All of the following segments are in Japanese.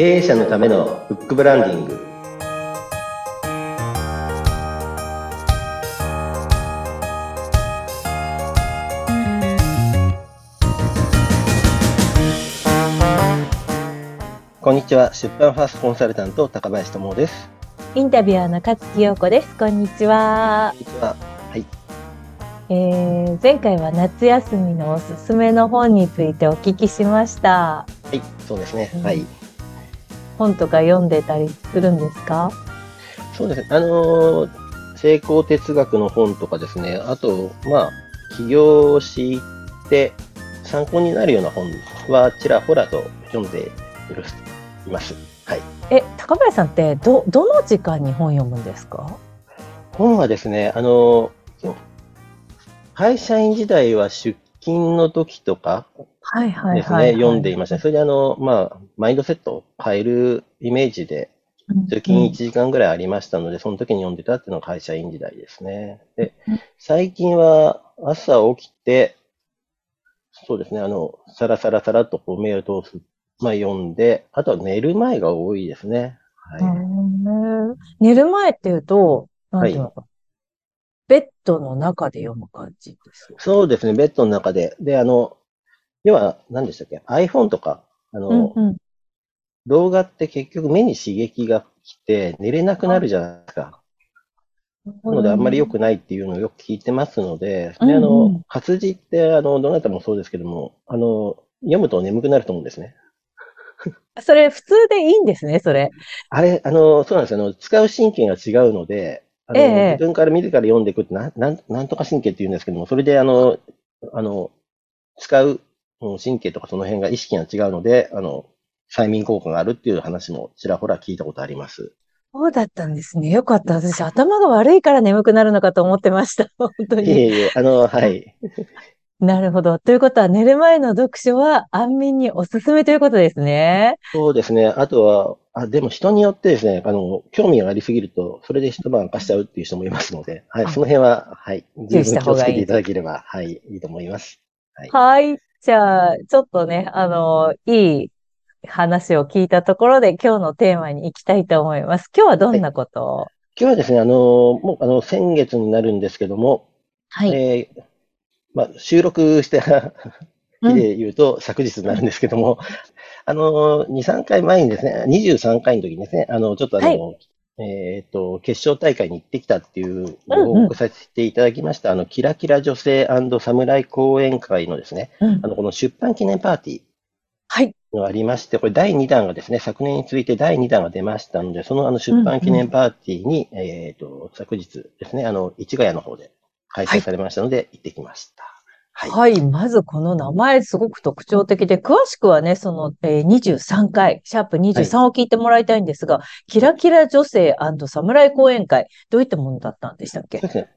経営者のためのフックブランディング。こんにちは。出版ファーストコンサルタント高林智です。インタビュアーの勝木陽子です。こんにちは。こんにちは。はい。えー、前回は夏休みのおすすめの本についてお聞きしました。はいそうですね。うんはい本とか読んでたりするんですか？そうですね。あのー成功哲学の本とかですね。あとまあ起業して参考になるような本はちらほらと読んでいます。はい。え、高林さんってど、どの時間に本読むんですか？本はですね、あの、会社員時代は出勤の時とかはいはいですね、はい、読んでいました。それであの、まあ、マインドセットを変えるイメージで、通勤1時間ぐらいありましたので、その時に読んでたっていうのが会社員時代ですね。でうん、最近は朝起きて、そうですね、あの、さらさらさらっとこうメール通す、まあ読んで、あとは寝る前が多いですね。はい。うん寝る前っていうと、なんていうのか、ベッドの中で読む感じです。そうですね、ベッドの中で。で、あの、要は、何でしたっけ ?iPhone とか、あの、うんうん。動画って結局目に刺激が来て寝れなくなるじゃないですか。なのであんまり良くないっていうのをよく聞いてますので、であうんうのん、活字って、あの、どなたもそうですけども、あの、読むと眠くなると思うんですね。それ普通でいいんですね、それ。あれ、あの、そうなんですよ。あの、使う神経が違うので、あの、ええ自分から自ら読んでいくってなん、なん、なんとか神経って言うんですけども、それであの、あの、使ううん神経とかその辺が意識が違うので、あの、催眠効果があるっていう話もちらほら聞いたことあります。そうだったんですね。よかった。私、頭が悪いから眠くなるのかと思ってました。本当に。いえいえ、あの、はい。なるほど。ということは、寝る前の読書は安眠におすすめということですね。そうですね。あとは、あ、でも人によってですね、あの、興味がありすぎると、それで一晩明かしちゃうっていう人もいますので、はい、あその辺は、はい、十分気をつけていただければ、はい、いいと思います。はい。じゃあ、ちょっとね、あの、いい話を聞いたところで、今日のテーマに行きたいと思います。今日はどんなこと？を今日はですね、あの、もう、あの、先月になるんですけども、はい。えーまあ、収録した日で言うと、昨日になるんですけども、あの、2、3回前にですね、23回の時にですね、あの、ちょっとあの、えっと、決勝大会に行ってきたっていうご報告させていただきました、あの、キラキラ女性侍講演会のですね、うん。あの、この出版記念パーティー、はい。がありまして、これ第2弾がですね、昨年に続いて第2弾が出ましたので、そのあの出版記念パーティーに、えっ、と、昨日ですね、あの、市ヶ谷の方で開催されましたので、行ってきました。はい。はい。まずこの名前すごく特徴的で、詳しくはね、その、えー23回、シャープ23を聞いてもらいたいんですが、キラキラ女性侍講演会、どういったものだったんでしたっけ？そうですね。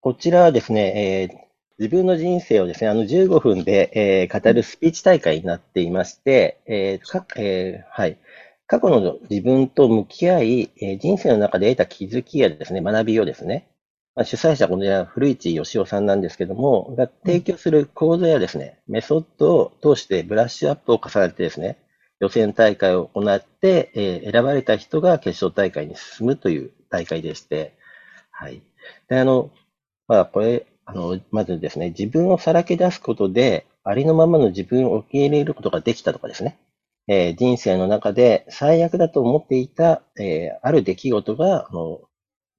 こちらはですね、えー自分の人生をですね、あの15分で、えー語るスピーチ大会になっていまして、えーかえーはい。過去の自分と向き合い、えー人生の中で得た気づきやですね、学びをですね、まあ、主催者この辺は古市義雄さんなんですけども、が提供する講座やですね、メソッドを通してブラッシュアップを重ねてですね、予選大会を行って、えー選ばれた人が決勝大会に進むという大会でして、はい。で、あの、まあ、これ、あの、まずですね、自分をさらけ出すことで、ありのままの自分を受け入れることができたとかですね、えー人生の中で最悪だと思っていた、えーある出来事が、あの、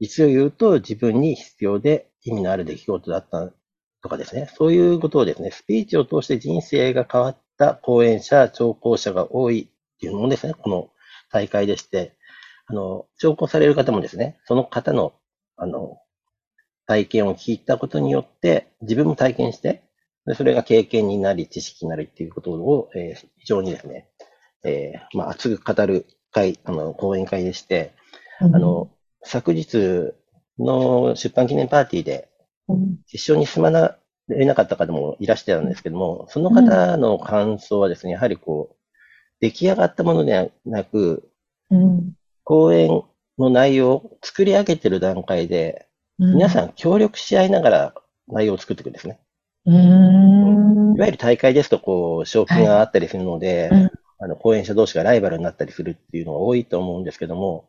実を言うと自分に必要で意味のある出来事だったとかですね、そういうことをですね、スピーチを通して人生が変わった講演者、聴講者が多いっていうのもですね、この大会でして、あの、聴講される方もですね、その方の、あの、体験を聞いたことによって、自分も体験して、でそれが経験になり、知識になりっていうことを、えー非常にですね、えーまあ、熱く語る会、あの、講演会でして、あの、昨日の出版記念パーティーで、うん。一緒に住まなれなかった方もいらしてたんですけども、その方の感想はですね、やはりこう、出来上がったものではなく、うん。講演の内容を作り上げてる段階で、皆さん協力し合いながら内容を作っていくんですね。うーん。いわゆる大会ですと、こう、賞金があったりするので、うん。あの、講演者同士がライバルになったりするっていうのが多いと思うんですけども、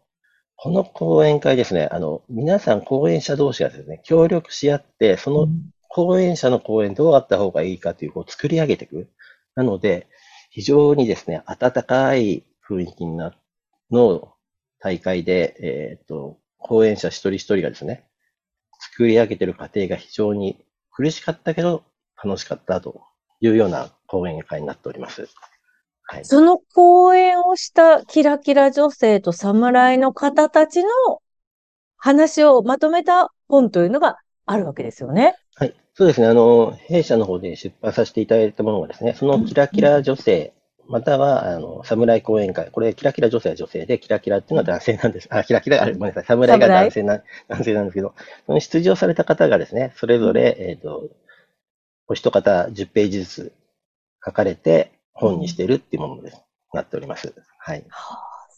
この講演会ですね、あの、皆さん講演者同士がですね、協力し合って、その講演者の講演どうあった方がいいかという、こう作り上げていく。なので、非常にですね、温かい雰囲気の大会で、えっ、ー、と、講演者一人一人がですね、作り上げている過程が非常に苦しかったけど楽しかったというような講演会になっております。はい、その講演をしたキラキラ女性と侍の方たちの話をまとめた本というのがあるわけですよね。はい。そうですね。あの、弊社の方で出版させていただいたものがですね、そのキラキラ女性、または、あの、侍講演会。これ、キラキラ女性は女性で、キラキラっていうのは男性なんです。あ、キラキラ、あごめんなさい。侍が男性な、男性なんですけど、その出場された方がですね、それぞれ、えっ、ー、と、お一方10ページずつ書かれて、本にしているっていうものになっております。はい。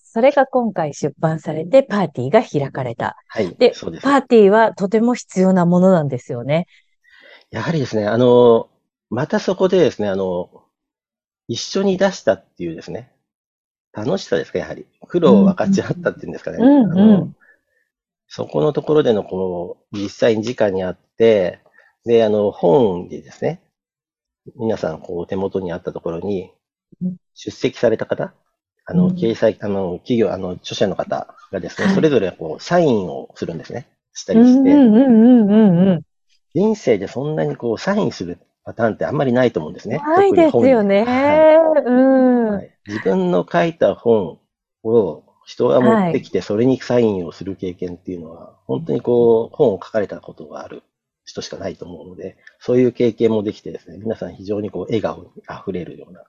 それが今回出版されてパーティーが開かれた。はい。で、ですパーティーはとても必要なものなんですよね。やはりですね、あの、またそこでですね、あの、一緒に出したっていうですね、楽しさですか、やはり。苦労を分かち合ったっていうんですかね。うんうん、あのそこのところでの、この、実際に直にあって、で、あの、本でですね、皆さん、こう、手元にあったところに、出席された方、あの、掲載、あの、企業、あの、著者の方がですね、それぞれ、こう、サインをするんですね。したりして。人生でそんなにこう、サインするパターンってあんまりないと思うんですね。ないですよね。自分の書いた本を人が持ってきて、それにサインをする経験っていうのは、本当にこう、本を書かれたことがある人しかないと思うので、そういう経験もできてですね、皆さん非常にこう笑顔に溢れるような。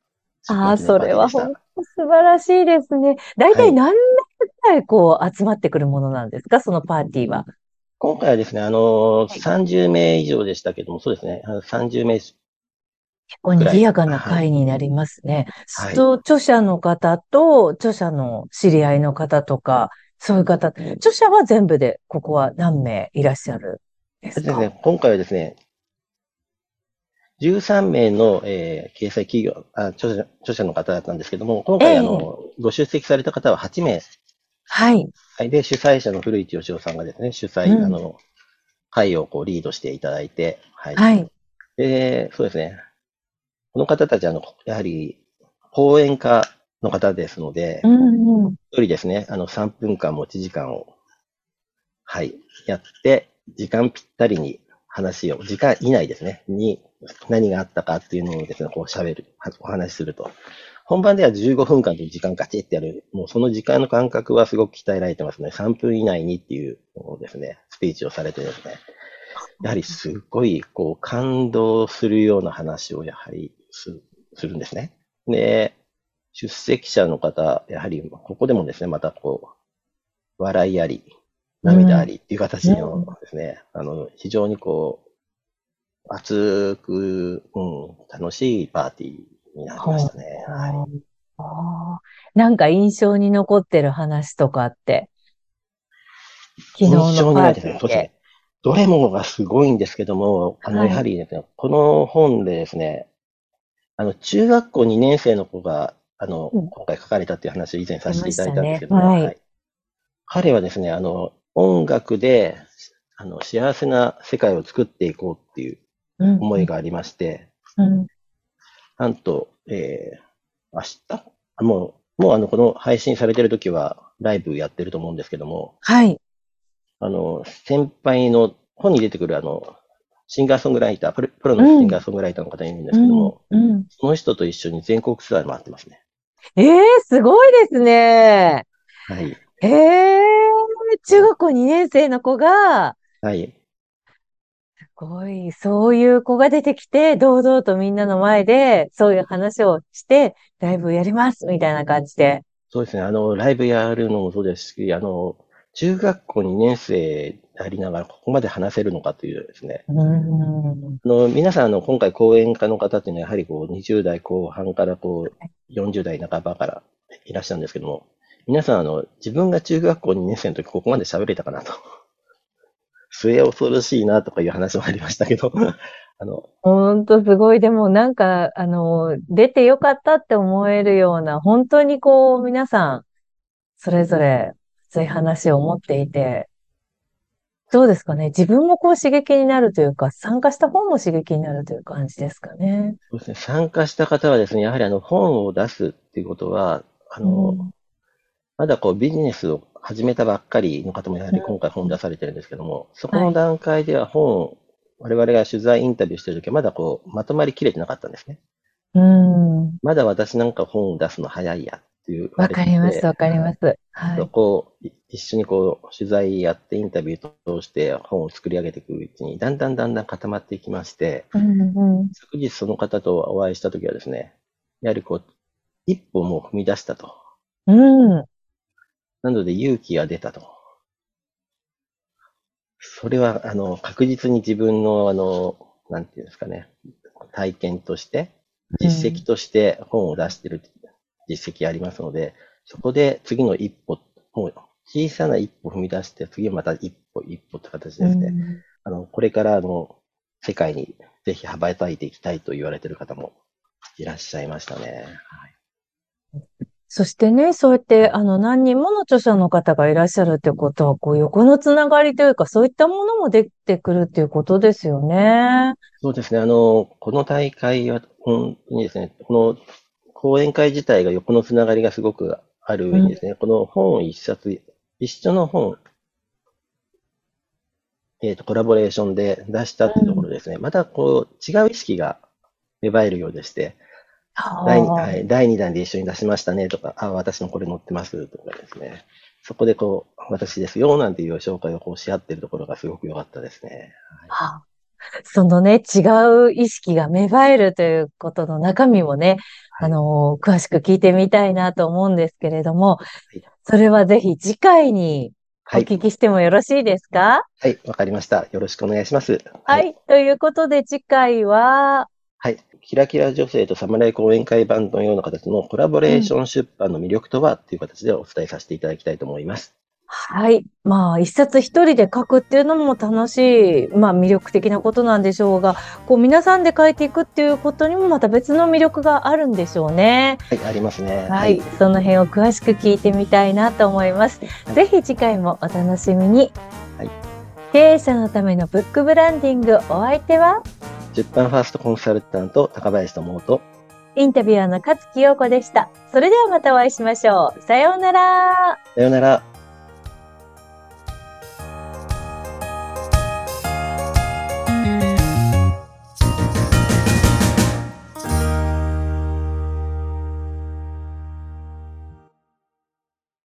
ああ、それは本当素晴らしいですね。大体何年くらいこう集まってくるものなんですか、そのパーティーは。今回はですね、あの、30名以上でしたけども、そうですね、30名結構賑やかな会になりますね。はい、と、著者の方と、著者の知り合いの方とか、そういう方、著者は全部で、ここは何名いらっしゃるですか？ですね、今回はですね、13名の、えー、掲載企業あ著者、著者の方だったんですけども、今回、えー、あの、ご出席された方は8名。はい。はい。で、主催者の古市義雄さんがですね、主催、うん、あの、会をこうリードしていただいて、はい。はい。で、そうですね。この方たち、あの、やはり、講演家の方ですので、一、うんうん、人ですね、あの、3分間持ち時間を、はい、やって、時間ぴったりに話を、時間以内ですね、に何があったかっていうのをですね、こう喋る、お話しすると。本番では15分間という時間ガチってやる。もうその時間の感覚はすごく鍛えられてますね。3分以内にっていうですね、スピーチをされてですね。やはりすっごい、こう、感動するような話をやはりするんですね。で、出席者の方、やはり、ここでもですね、またこう、笑いあり、涙ありっていう形のですね、うん、あの、非常にこう、熱く、うん、楽しいパーティーになりましたね。はい。あなんか印象に残ってる話とかって、昨日のパーティーで。そうですね。どれもがすごいんですけども、あの、やはりですね、はい、この本でですね、あの、中学校2年生の子が、あの、うん、今回書かれたっていう話を以前させていただいたんですけども、ねはい、はい、彼はですね、あの、音楽で、あの、幸せな世界を作っていこうっていう思いがありまして、うん、なんと、えー、明日？もう、もうあの、この配信されてる時はライブやってると思うんですけども、はい。あの、先輩の、本に出てくるあの、シンガーソングライター、プロのシンガーソングライターの方いるんですけども、うんうん、その人と一緒に全国ツアー回ってますね。ええー、すごいですね。はい。ええー、中学校2年生の子が、はい。ごい、そういう子が出てきて、堂々とみんなの前で、そういう話をして、ライブやりますみたいな感じで。そうですね。あの、ライブやるのもそうですし、あの、中学校2年生でありながら、ここまで話せるのかというですね。うんあの皆さん、あの、今回講演家の方っていうのは、やはりこう、20代後半からこう、40代半ばからいらっしゃるんですけども、皆さん、あの、自分が中学校2年生の時、ここまで喋れたかなと。末恐ろしいなとかいう話もありましたけど、あの、ほんとすごい。でもなんか、あの、出てよかったって思えるような、本当にこう、皆さん、それぞれ、そういう話を持っていて、どうですかね？自分もこう刺激になるというか、参加した方も刺激になるという感じですかね？そうですね。参加した方はですね、やはりあの本を出すっていうことは、あの、うんまだこうビジネスを始めたばっかりの方もやはり今回本出されてるんですけども、そこの段階では本を、我々が取材インタビューしてるときはまだこうまとまりきれてなかったんですね。うん。まだ私なんか本を出すの早いやっていう。わかります、わかります。はい。そこをい一緒にこう取材やってインタビュー通して本を作り上げていくうちに、だんだんだんだん固まっていきまして、うんうん。昨日その方とお会いしたときはですね、やはりこう、一歩もう踏み出したと。うん。なので勇気が出たと。それは、あの、確実に自分の、あの、なんていうんですかね、体験として、実績として本を出してる実績ありますので、そこで次の一歩、もう小さな一歩踏み出して、次はまた一歩一歩って形ですね。うんあの、これからあの、世界にぜひ羽ばたいていきたいと言われている方もいらっしゃいましたね。はいそしてね、そうやって、あの、何人もの著者の方がいらっしゃるってことは、こう、横のつながりというか、そういったものも出てくるっていうことですよね。そうですね。あの、この大会は、本当にですね、この講演会自体が横のつながりがすごくある上にですね、この本を一冊、一緒の本、えっ、と、コラボレーションで出したっていうところですね、またこう、違う意識が芽生えるようでして、第二ははい、第2弾で一緒に出しましたねとか、あ、私もこれ載ってますとかですね、そこでこう、私ですよなんていう紹介をこうし合ってるところがすごく良かったですね。あそのね、違う意識が芽生えるということの中身もね、はいあの、詳しく聞いてみたいなと思うんですけれどもい、それはぜひ次回におはい、聞きしてもよろしいですか？はい、わかりました。よろしくお願いします。はい。ということで次回は、はい。キラキラ女性と侍講演会版のような形のコラボレーション出版の魅力とはっていう形でお伝えさせていただきたいと思います。はい。まあ、一冊一人で書くっていうのも楽しい、まあ魅力的なことなんでしょうが、こう皆さんで書いていくっていうことにもまた別の魅力があるんでしょうね。はい、ありますね。はい。その辺を詳しく聞いてみたいなと思います。はいぜひ次回もお楽しみに。はい経営者のためのブックブランディングお相手は、出版ファーストコンサルタント高林智と、インタビュアーの勝木陽子でした。それではまたお会いしましょう。さようなら。さようなら。